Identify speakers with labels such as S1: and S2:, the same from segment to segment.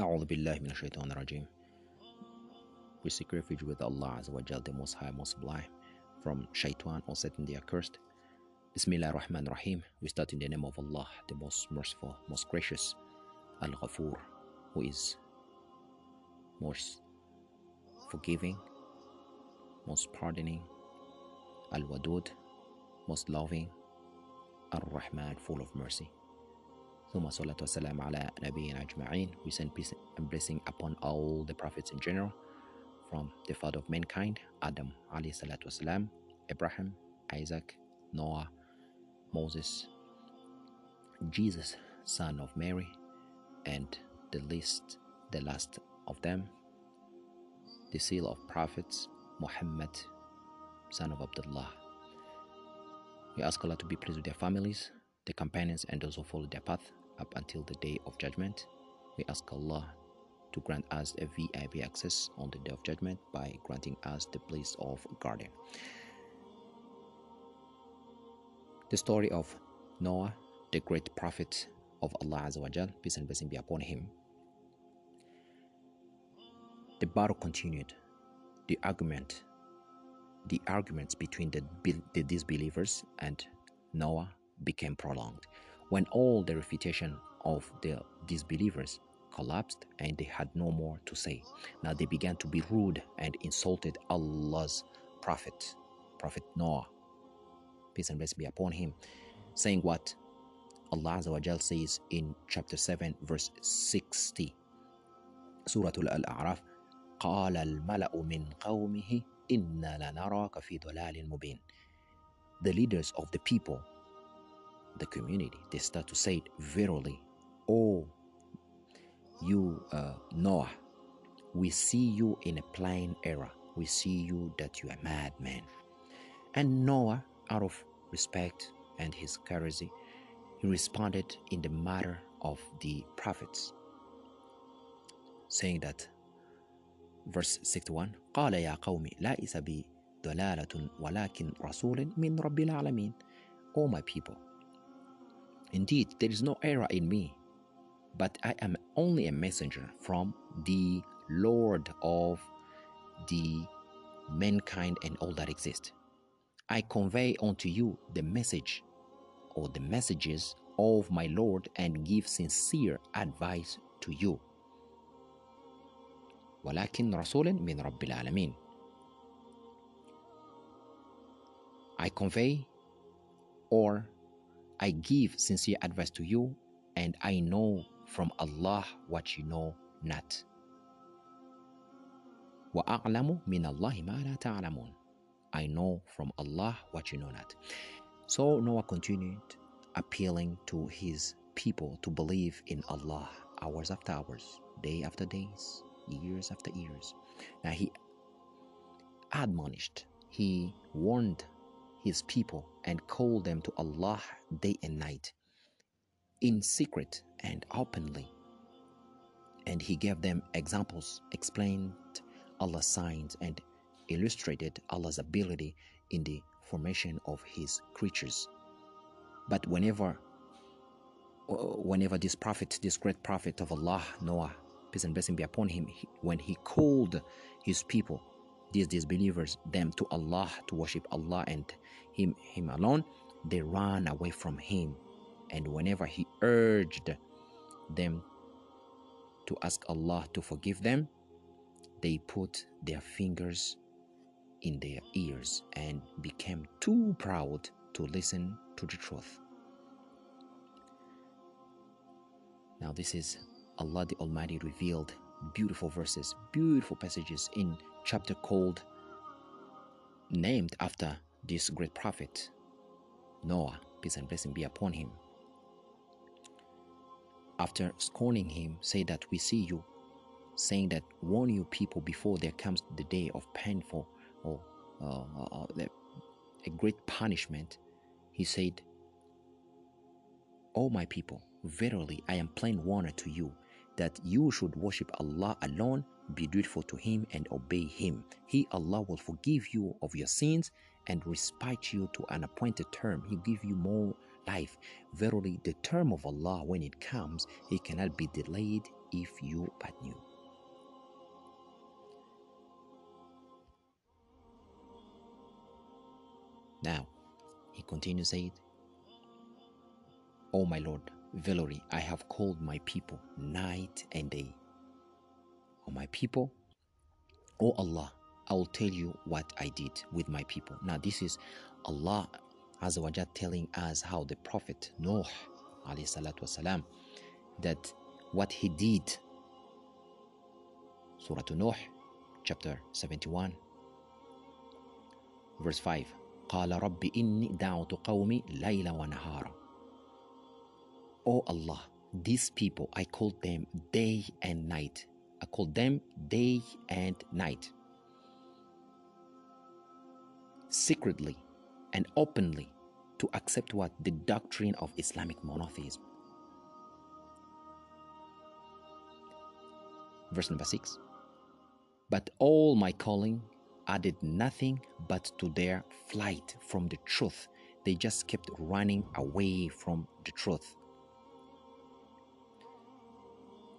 S1: A'udhu billahi min shaitan rajim. We seek refuge with Allah Azawajal, the Most High, Most Sublime, from shaitan or Satan the accursed. Bismillah Rahman Rahim. We start in the name of Allah, the Most Merciful, Most Gracious, Al Ghafur, who is most forgiving, most pardoning, Al Wadud, most loving, Al Rahman, full of mercy. We send peace and blessing upon all the prophets in general, from the father of mankind, Adam alayhi salatu wasalam, Abraham, Isaac, Noah, Moses, Jesus, son of Mary, and the least, the last of them, the seal of prophets, Muhammad, son of Abdullah. We ask Allah to be pleased with their families, their companions, and those who follow their path up until the day of judgment. We ask Allah to grant us a VIP access on the day of judgment by granting us the place of guardian. The story of Noah, the great prophet of Allah Azawajal, peace and blessing be upon him. The battle continued. The argument, the arguments between the, the disbelievers and Noah became prolonged when all the refutation of the disbelievers collapsed and they had no more to say. Now they began to be rude and insulted Allah's prophet, Prophet Noah. Peace and blessing be upon him, saying what Allah Azza says in chapter 7, verse 60. Surah Al-A'raf قال الملأ من قومه إنا لنراك في ضلال مبين The leaders of the people the community, they start to say it verily, Oh, you, uh, Noah, we see you in a plain error. We see you that you are a madman. And Noah, out of respect and his courtesy, he responded in the matter of the prophets, saying that, verse 61, قال يا قوم ليس بي ضلالة ولكن رسول من رب العالمين. O my people, Indeed, there is no error in me, but I am only a messenger from the Lord of the mankind and all that exists. I convey unto you the message or the messages of my Lord and give sincere advice to you. ولكن رسول من رب العالمين. I convey or I give sincere advice to you, and I know from Allah what you know not. وَأَعْلَمُ مِنَ اللَّهِ مَا لَا تَعْلَمُونَ I know from Allah what you know not. So Noah continued appealing to his people to believe in Allah hours after hours, day after days, years after years. Now he admonished, he warned his people and called them to Allah day and night, in secret and openly. And he gave them examples, explained Allah's signs, and illustrated Allah's ability in the formation of his creatures. But whenever whenever this prophet, this great prophet of Allah, Noah, peace and blessing be upon him, when he called his people these disbelievers them to Allah to worship Allah and him him alone they ran away from him. And whenever he urged them to ask Allah to forgive them they put their fingers in their ears and became too proud to listen to the truth. Now this is Allah the Almighty revealed beautiful verses beautiful passages in chapter called named after this great prophet Noah, peace and blessing be upon him. After scorning him, say that we see you, saying that warn you people before there comes the day of painful or uh, uh, uh a great punishment. He said, O my people, verily I am plain warner to you that you should worship Allah alone, be dutiful to Him, and obey Him. He, Allah, will forgive you of your sins and respite you to an appointed term. He give you more life. Verily, the term of Allah, when it comes, it cannot be delayed if you but knew. Now, he continues saying, O my Lord, verily I have called my people night and day O my people, O Allah, I will tell you what I did with my people. Now, this is Allah Azawajal telling us how the Prophet Noah والسلام, that what he did. Surah Nuh, chapter 71, verse 5. قال رب إني دعوت قومي ليلا ونهارا Oh Allah, these people, I called them day and night. I called them day and night. Secretly and openly to accept what? The doctrine of Islamic monotheism. Verse number 6. But all my calling added nothing but to their flight from the truth. They just kept running away from the truth.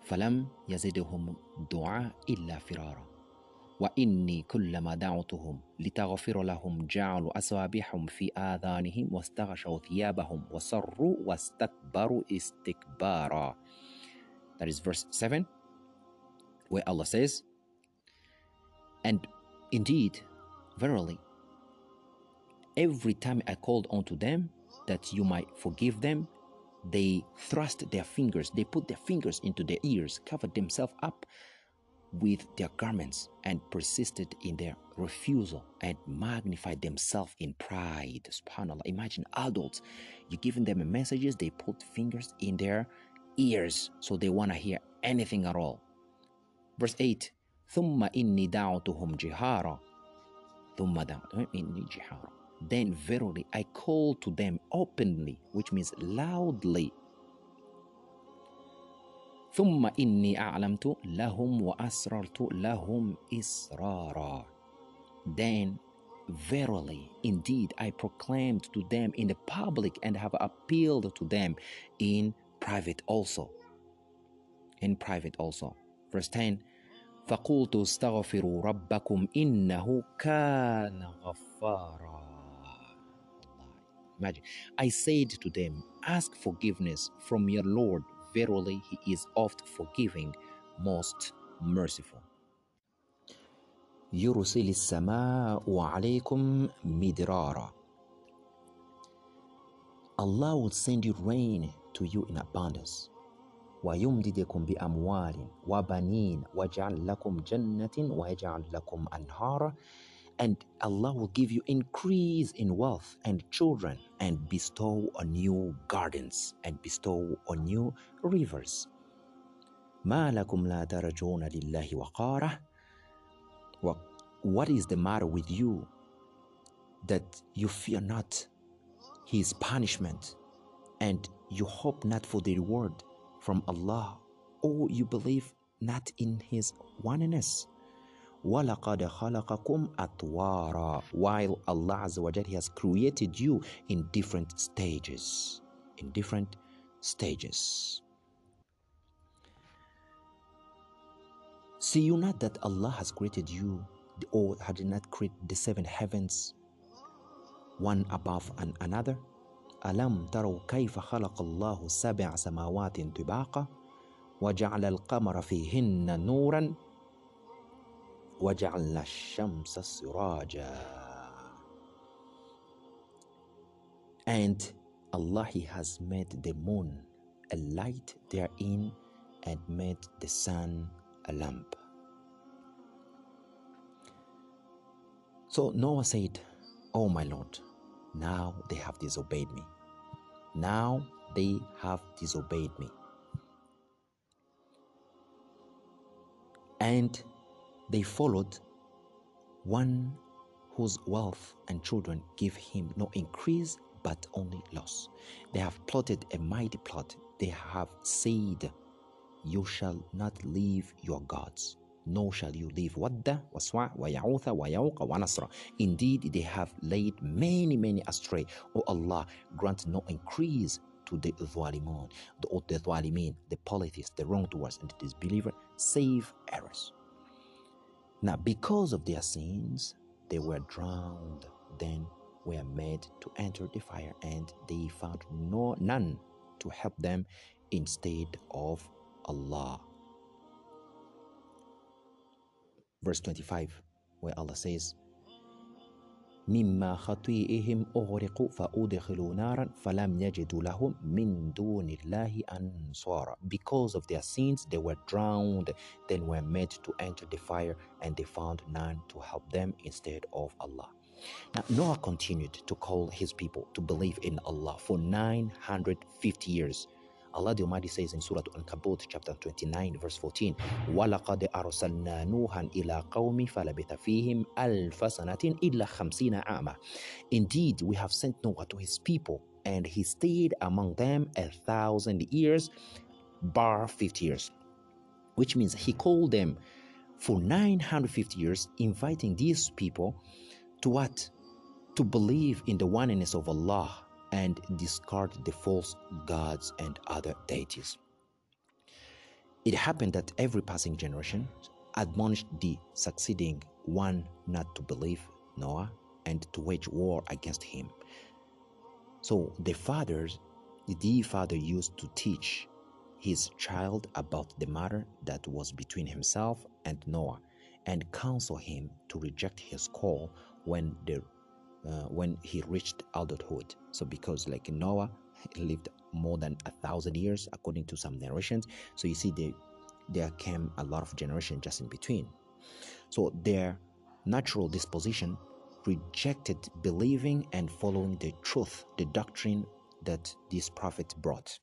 S1: فلم يزدهم دعاء إلا فرارا. وإني كلما دعوتهم لتغفر لهم جعلوا أصابعهم في آذانهم واستغشوا ثيابهم وصروا واستكبروا استكبارا. That is verse 7 where Allah says And Indeed, verily, every time I called unto them that you might forgive them, they thrust their fingers, they put their fingers into their ears, covered themselves up with their garments, and persisted in their refusal and magnified themselves in pride. SubhanAllah. Imagine adults, you're giving them messages, they put fingers in their ears so they want to hear anything at all. Verse 8 ثم إني دعوتهم جهارا ثم دعوتهم إني جهارا Then verily I call to them openly which means loudly ثم إني أعلمت لهم وأسررت لهم إسرارا Then verily indeed I proclaimed to them in the public and have appealed to them in private also in private also verse 10 فقلت استغفروا ربكم إنه كان غفارا Imagine, I said to them, Ask forgiveness from your Lord. Verily, He is oft forgiving, most merciful. يرسل السماء عليكم مدرارا Allah will send you rain to you in abundance. ويمددكم بأموال وبنين ويجعل لكم جنة ويجعل لكم أنهارا and Allah will give you increase in wealth and children and bestow on you gardens and bestow on you rivers ما لكم لا ترجون لله وقارة What is the matter with you that you fear not his punishment and you hope not for the reward from Allah or you believe not in His oneness. وَلَقَدْ خَلَقَكُمْ أَطْوَارًا While Allah Jal, He has created you in different stages. In different stages. See you not that Allah has created you or had not created the seven heavens one above and another ألم تروا كيف خلق الله سبع سماوات طباقا وجعل القمر فيهن نورا وجعلنا الشمس سراجا And Allah He has made the moon a light therein and made the sun a lamp. So Noah said, Oh my Lord, now they have disobeyed me. Now they have disobeyed me. And they followed one whose wealth and children give him no increase but only loss. They have plotted a mighty plot. They have said, You shall not leave your gods nor shall you leave Wadda, Waswa, Waya'utha, Wayauqa, Wanasra. Indeed, they have laid many, many astray. O Allah, grant no increase to the Zalimun, the, the Zalimin, the polytheists, the wrongdoers, and the disbeliever, save errors. Now, because of their sins, they were drowned, then were made to enter the fire, and they found no none to help them instead of Allah. Verse 25, where Allah says, مما خطيئهم أغرقوا فأدخلوا نارا فلم يجدوا لهم من دون الله أنصارا Because of their sins they were drowned then were made to enter the fire and they found none to help them instead of Allah Now Noah continued to call his people to believe in Allah for 950 years Allah the Almighty says in Surah Al-Ankabut, chapter 29, verse 14, وَلَقَدْ أَرْسَلْنَا نُوحًا إِلَىٰ قَوْمِ فَلَبِثَ فِيهِمْ أَلْفَ سَنَةٍ إِلَّا خَمْسِينَ عَامًا Indeed, we have sent Noah to his people, and he stayed among them a thousand years, bar 50 years. Which means he called them for 950 years, inviting these people to what? To believe in the oneness of Allah and discard the false gods and other deities. It happened that every passing generation admonished the succeeding one not to believe Noah and to wage war against him. So the fathers, the father used to teach his child about the matter that was between himself and Noah and counsel him to reject his call when the uh, when he reached adulthood. So because like Noah lived more than a thousand years according to some narrations, so you see the, there came a lot of generation just in between. So their natural disposition rejected believing and following the truth, the doctrine that this prophet brought.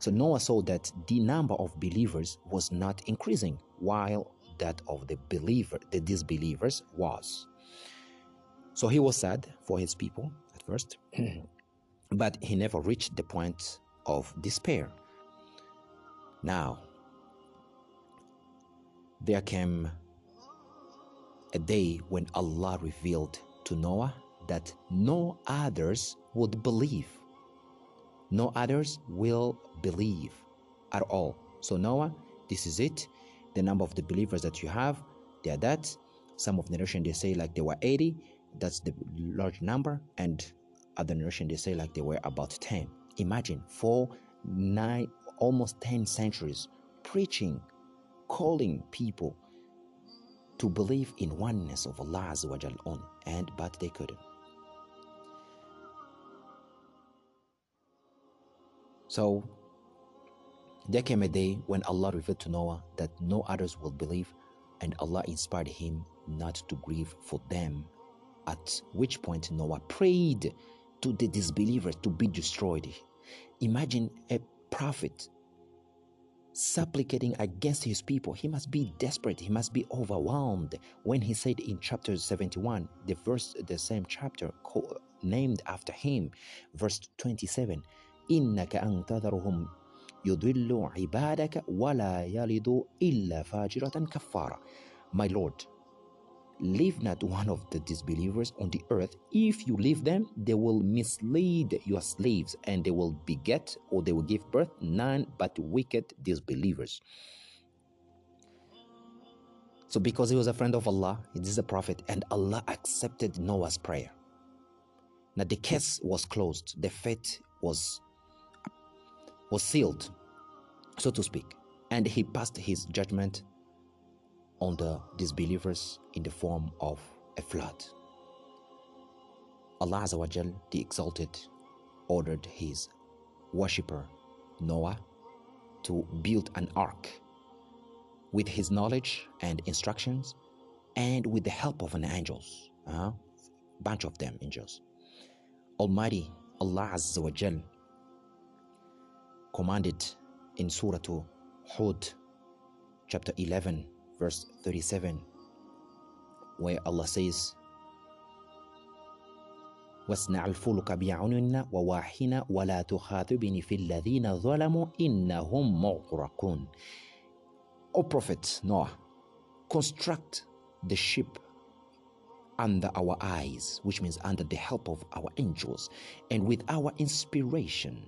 S1: So Noah saw that the number of believers was not increasing, while that of the believer, the disbelievers was. So he was sad for his people at first, but he never reached the point of despair. Now, there came a day when Allah revealed to Noah that no others would believe. No others will believe at all. So, Noah, this is it. The number of the believers that you have, they are that. Some of the narration they say like they were 80, that's the large number. And other narration they say like they were about 10. Imagine for nine, almost 10 centuries preaching, calling people to believe in oneness of Allah only, and but they couldn't. So there came a day when Allah revealed to Noah that no others will believe, and Allah inspired him not to grieve for them At which point Noah prayed to the disbelievers to be destroyed. Imagine a prophet supplicating against his people. He must be desperate. He must be overwhelmed. When he said in chapter 71, the verse, the same chapter named after him, verse 27, إنك أن تذرهم يضل عبادك ولا يلد إلا فاجرة كفارة. My Lord, leave not one of the disbelievers on the earth. If you leave them, they will mislead your slaves and they will beget or they will give birth none but wicked disbelievers. So, because he was a friend of Allah, he is a prophet, and Allah accepted Noah's prayer. Now, the case was closed, the fate was, was sealed, so to speak, and he passed his judgment on the disbelievers in the form of a flood. Allah Azawajal, the Exalted, ordered his worshipper Noah to build an ark with his knowledge and instructions and with the help of an angels, a uh, bunch of them angels. Almighty Allah Azawajal commanded in Surah Hud, chapter 11, verse 37, where Allah says, واصنع الفلك بأعيننا وواحنا ولا تخاطبني في الذين ظلموا إنهم مغرقون O Prophet Noah, construct the ship under our eyes, which means under the help of our angels, and with our inspiration,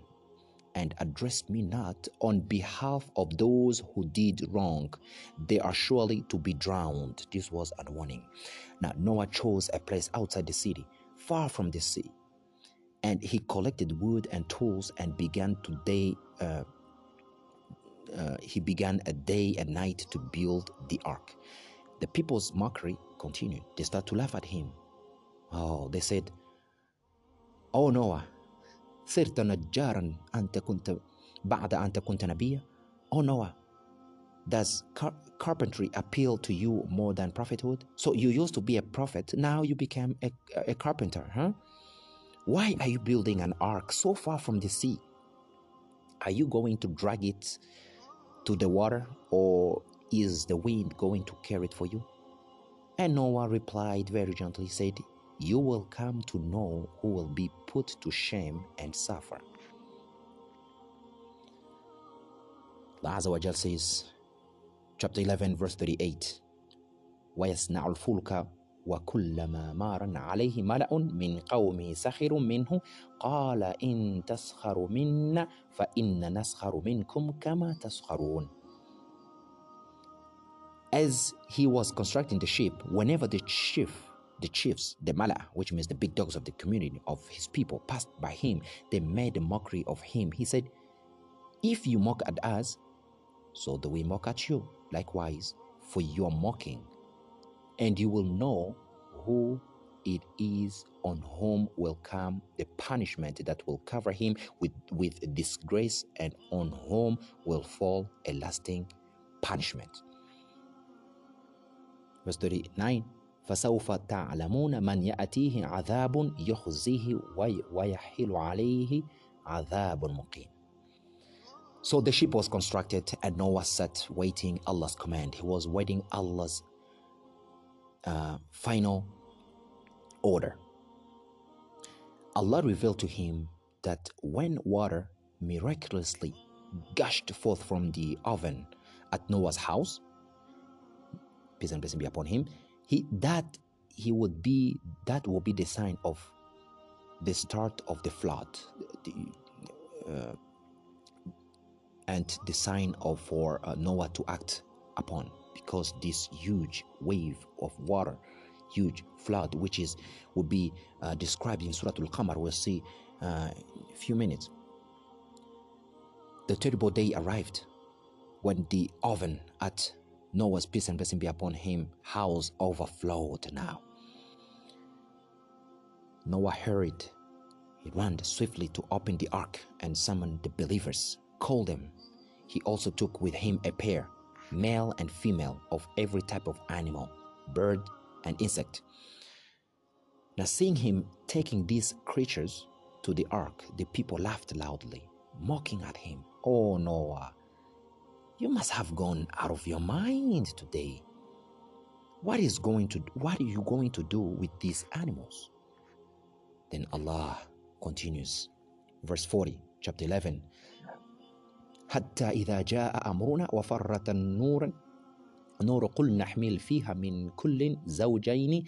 S1: and address me not on behalf of those who did wrong. They are surely to be drowned. This was a warning. Now, Noah chose a place outside the city, far from the sea. And he collected wood and tools and began to day. Uh, uh, he began a day and night to build the ark. The people's mockery continued. They started to laugh at him. Oh, they said, Oh Noah, صرت نجارا أنت كنت بعد أنت كنت نبيا Oh Noah, does car- carpentry appeal to you more than prophethood? So you used to be a prophet, now you became a, a carpenter, huh? Why are you building an ark so far from the sea? Are you going to drag it to the water, or is the wind going to carry it for you? And Noah replied very gently, said, You will come to know who will be put to shame and suffer. Allah Azza wa Jal says, chapter 11, verse 38, ويصنع الفلك وكلما مار عليه ملأ من قومه سخروا منه قال إن تسخروا منا فإن نسخر منكم كما تسخرون As he was constructing the ship, whenever the chief, the chiefs, the mala, which means the big dogs of the community of his people, passed by him, they made a mockery of him. He said, If you mock at us, so do we mock at you. Likewise, for your mocking, and you will know who it is on whom will come the punishment that will cover him with, with disgrace and on whom will fall a lasting punishment. Verse 39 فسوف تعلمون من يأتيه عذاب يخزيه ويحل عليه عذاب مقيم So the ship was constructed and Noah sat waiting Allah's command. He was waiting Allah's uh, final order. Allah revealed to him that when water miraculously gushed forth from the oven at Noah's house, peace and blessing be upon him, he that he would be that will be the sign of the start of the flood, the, uh, and the sign of for uh, Noah to act upon, because this huge wave of water huge flood, which is will be uh, described in Surah Al-Qamar. We'll see uh, a few minutes. The terrible day arrived when the oven at Noah's peace and blessing be upon him house overflowed now. Noah hurried. He ran swiftly to open the ark and summon the believers, called them. He also took with him a pair, male and female, of every type of animal, bird, and insect. Now, seeing him taking these creatures to the ark, the people laughed loudly, mocking at him. Oh, Noah, you must have gone out of your mind today. What is going to what are you going to do with these animals? Then Allah continues, verse 40, chapter 11. حتى إذا جاء أمرنا وفرت النور نور قل نحمل فيها من كل زوجين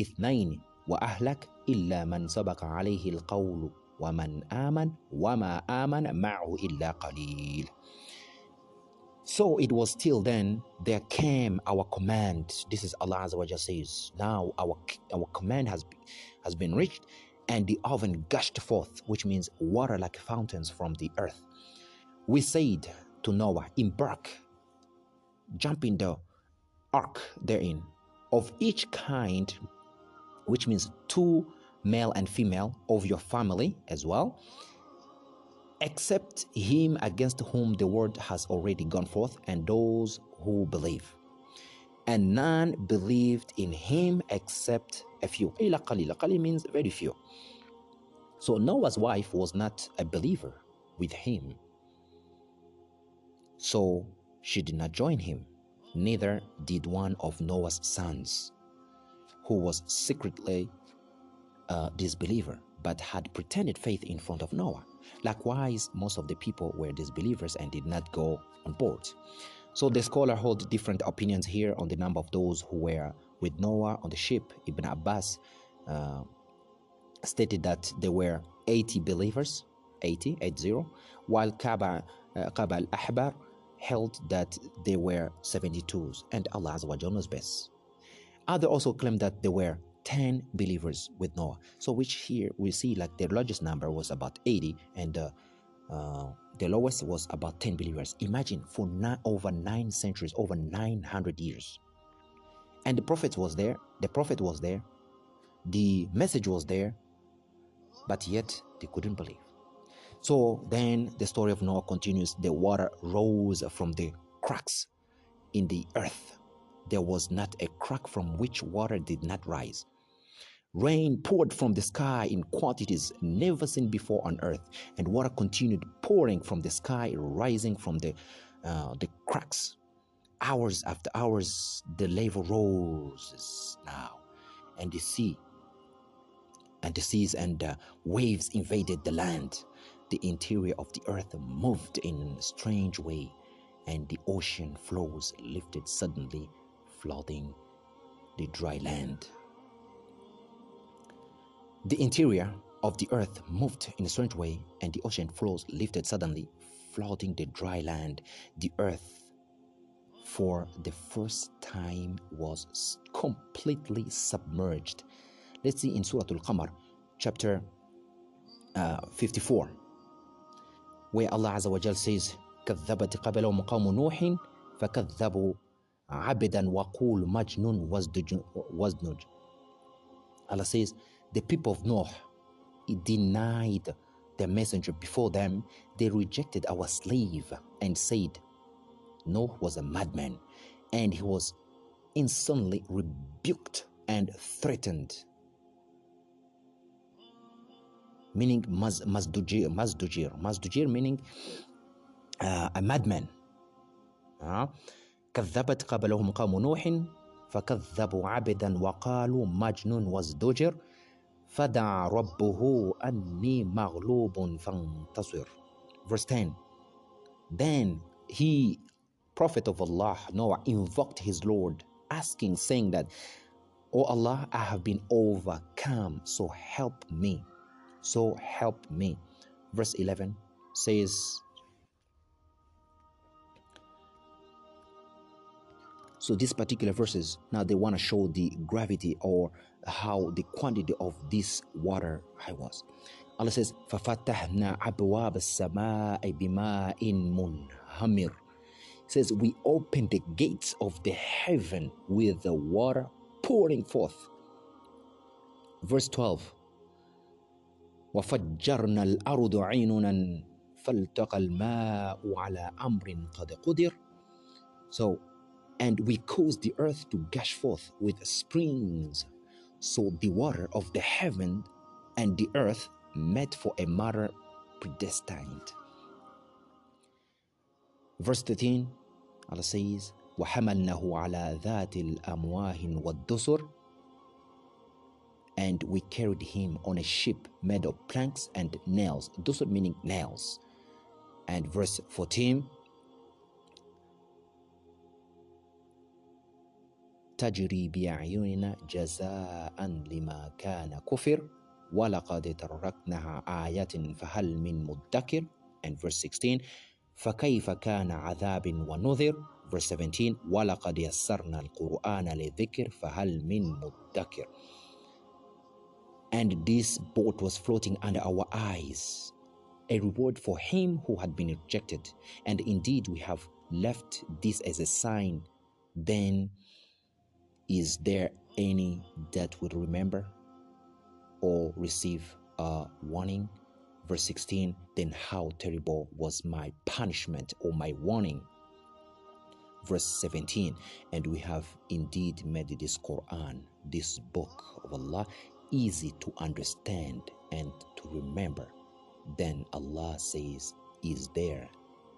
S1: اثنين وأهلك إلا من سبق عليه القول ومن آمن وما آمن معه إلا قليل so it was till then there came our command. This is Allah Azza wa Jalla says. Now our our command has has been reached, and the oven gushed forth, which means water like fountains from the earth. We said to Noah, embark, jump in the ark therein of each kind, which means two male and female of your family as well, except him against whom the word has already gone forth, and those who believe. And none believed in him except a few. Qalil means very few. So Noah's wife was not a believer with him. So she did not join him. Neither did one of Noah's sons, who was secretly a disbeliever but had pretended faith in front of Noah. Likewise, most of the people were disbelievers and did not go on board. So the scholar hold different opinions here on the number of those who were with Noah on the ship. Ibn Abbas uh, stated that there were 80 believers 80, 80 while Kaaba, uh, Ka'b al-Ahbar held that they were 72s and Allah Azza wa Jalla best. Others also claim that there were 10 believers with Noah. So which here we see like the largest number was about 80 and uh, uh, the lowest was about 10 believers. Imagine for over nine centuries, over 900 years. And the prophet was there, the prophet was there, the message was there, but yet they couldn't believe. So then the story of Noah continues. The water rose from the cracks in the earth. There was not a crack from which water did not rise. Rain poured from the sky in quantities never seen before on earth, and water continued pouring from the sky, rising from the, uh, the cracks. Hours after hours, the lava rose now, and the sea and the seas and uh, waves invaded the land. The interior of the earth moved in a strange way, and the ocean flows lifted suddenly, flooding the dry land. The interior of the earth moved in a strange way, and the ocean flows lifted suddenly, flooding the dry land. The earth, for the first time, was completely submerged. Let's see in Surah Al-Qamar, chapter uh, 54, where Allah Azza wa Jal says, كذبت قبلهم قوم نوح فكذبوا عبدا وقول مجنون وازدج Allah says, the people of Noah denied the messenger before them. They rejected our slave and said, Noah was a madman, and he was instantly rebuked and threatened. Meaning maz, mazdujir, mazdujir, mazdujir meaning uh, a madman. Uh, كذبت قبلهم قوم نوح فكذبوا عبدا وقالوا مجنون وازدجر فدعا ربه أني مغلوب فانتصر verse 10 then he prophet of Allah Noah invoked his Lord asking saying that oh Allah I have been overcome so help me so help me verse 11 says So these particular verses, now they want to show the gravity or how the quantity of this water I was. Allah says, فَفَتَحْنَا أَبْوَابَ السَّمَاءِ بِمَاءٍ مُنْهَمِرٍ says, we opened the gates of the heaven with the water pouring forth. Verse 12, وَفَجَّرْنَا الْأَرْضُ عَيْنُنًا فَالْتَقَى الْمَاءُ عَلَى أَمْرٍ قَدْ قُدِرٍ So and we caused the earth to gush forth with springs. So the water of the heaven and the earth met for a matter predestined. Verse 13, Allah says, وَحَمَلْنَهُ عَلَى ذَاتِ الْأَمْوَاهِ وَالدُّسُرِ And we carried him on a ship made of planks and nails. Dusur meaning nails. And verse 14, تجري بأعيننا جزاء لما كان كفر ولقد تركناها آية فهل من مدكر and verse 16 فكيف كان عذاب ونذر verse 17 ولقد يسرنا القرآن للذكر فهل من مدكر and this boat was floating under our eyes a reward for him who had been rejected and indeed we have left this as a sign then Is there any that would remember or receive a warning? Verse 16 Then how terrible was my punishment or my warning? Verse 17 And we have indeed made this Quran, this book of Allah, easy to understand and to remember. Then Allah says, Is there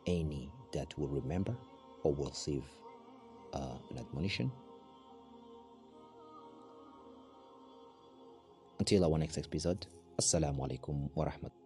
S1: any that will remember or will receive uh, an admonition? Until our next episode, Assalamu alaikum wa rahmatullahi.